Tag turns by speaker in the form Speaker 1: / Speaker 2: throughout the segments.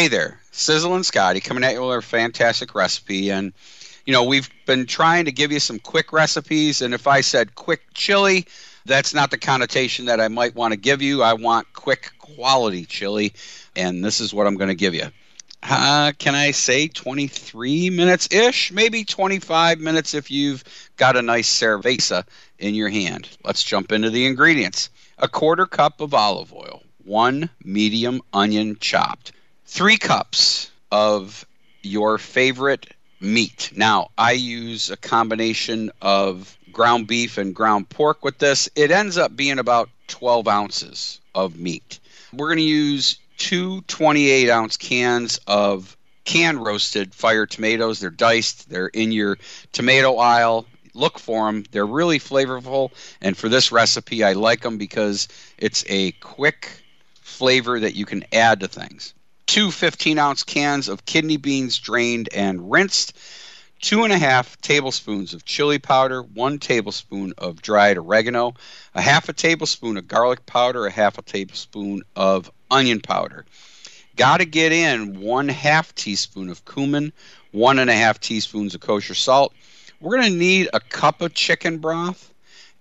Speaker 1: Hey there, Sizzlin Scotty coming at you with a fantastic recipe. And, you know, we've been trying to give you some quick recipes. And if I said quick chili, that's not the connotation that I might want to give you. I want quick quality chili. And this is what I'm going to give you. Uh, can I say 23 minutes ish? Maybe 25 minutes if you've got a nice cerveza in your hand. Let's jump into the ingredients a quarter cup of olive oil, one medium onion chopped three cups of your favorite meat. Now, I use a combination of ground beef and ground pork with this. It ends up being about 12 ounces of meat. We're going to use two 28 ounce cans of canned roasted fire tomatoes. They're diced, they're in your tomato aisle. Look for them. They're really flavorful. And for this recipe, I like them because it's a quick flavor that you can add to things two 15 ounce cans of kidney beans drained and rinsed, two and a half tablespoons of chili powder, one tablespoon of dried oregano, a half a tablespoon of garlic powder, a half a tablespoon of onion powder. Got to get in one half teaspoon of cumin, one and a half teaspoons of kosher salt. We're going to need a cup of chicken broth,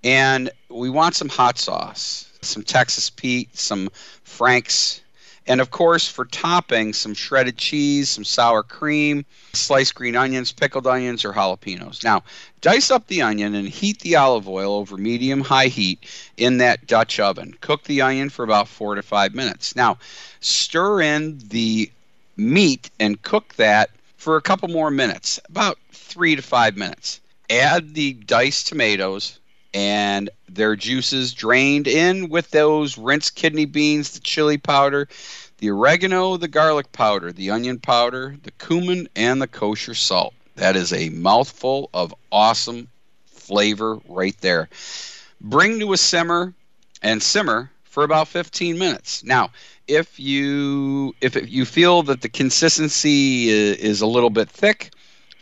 Speaker 1: and we want some hot sauce, some Texas Pete, some Frank's and of course, for topping, some shredded cheese, some sour cream, sliced green onions, pickled onions, or jalapenos. Now, dice up the onion and heat the olive oil over medium high heat in that Dutch oven. Cook the onion for about four to five minutes. Now, stir in the meat and cook that for a couple more minutes, about three to five minutes. Add the diced tomatoes and their juices drained in with those rinsed kidney beans, the chili powder, the oregano, the garlic powder, the onion powder, the cumin, and the kosher salt. That is a mouthful of awesome flavor right there. Bring to a simmer and simmer for about 15 minutes. Now, if you if you feel that the consistency is a little bit thick,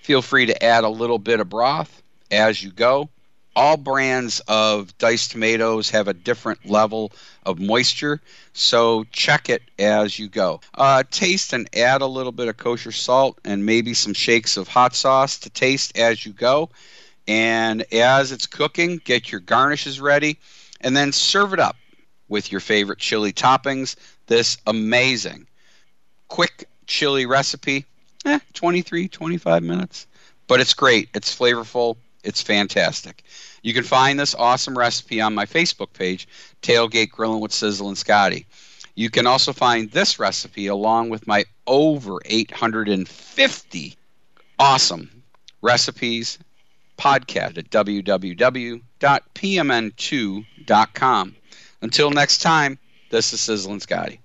Speaker 1: feel free to add a little bit of broth as you go all brands of diced tomatoes have a different level of moisture, so check it as you go. Uh, taste and add a little bit of kosher salt and maybe some shakes of hot sauce to taste as you go. And as it's cooking, get your garnishes ready and then serve it up with your favorite chili toppings. This amazing, quick chili recipe, eh, 23, 25 minutes. But it's great, it's flavorful, it's fantastic. You can find this awesome recipe on my Facebook page, Tailgate Grilling with Sizzlin Scotty. You can also find this recipe along with my over 850 awesome recipes podcast at www.pmn2.com. Until next time, this is Sizzlin Scotty.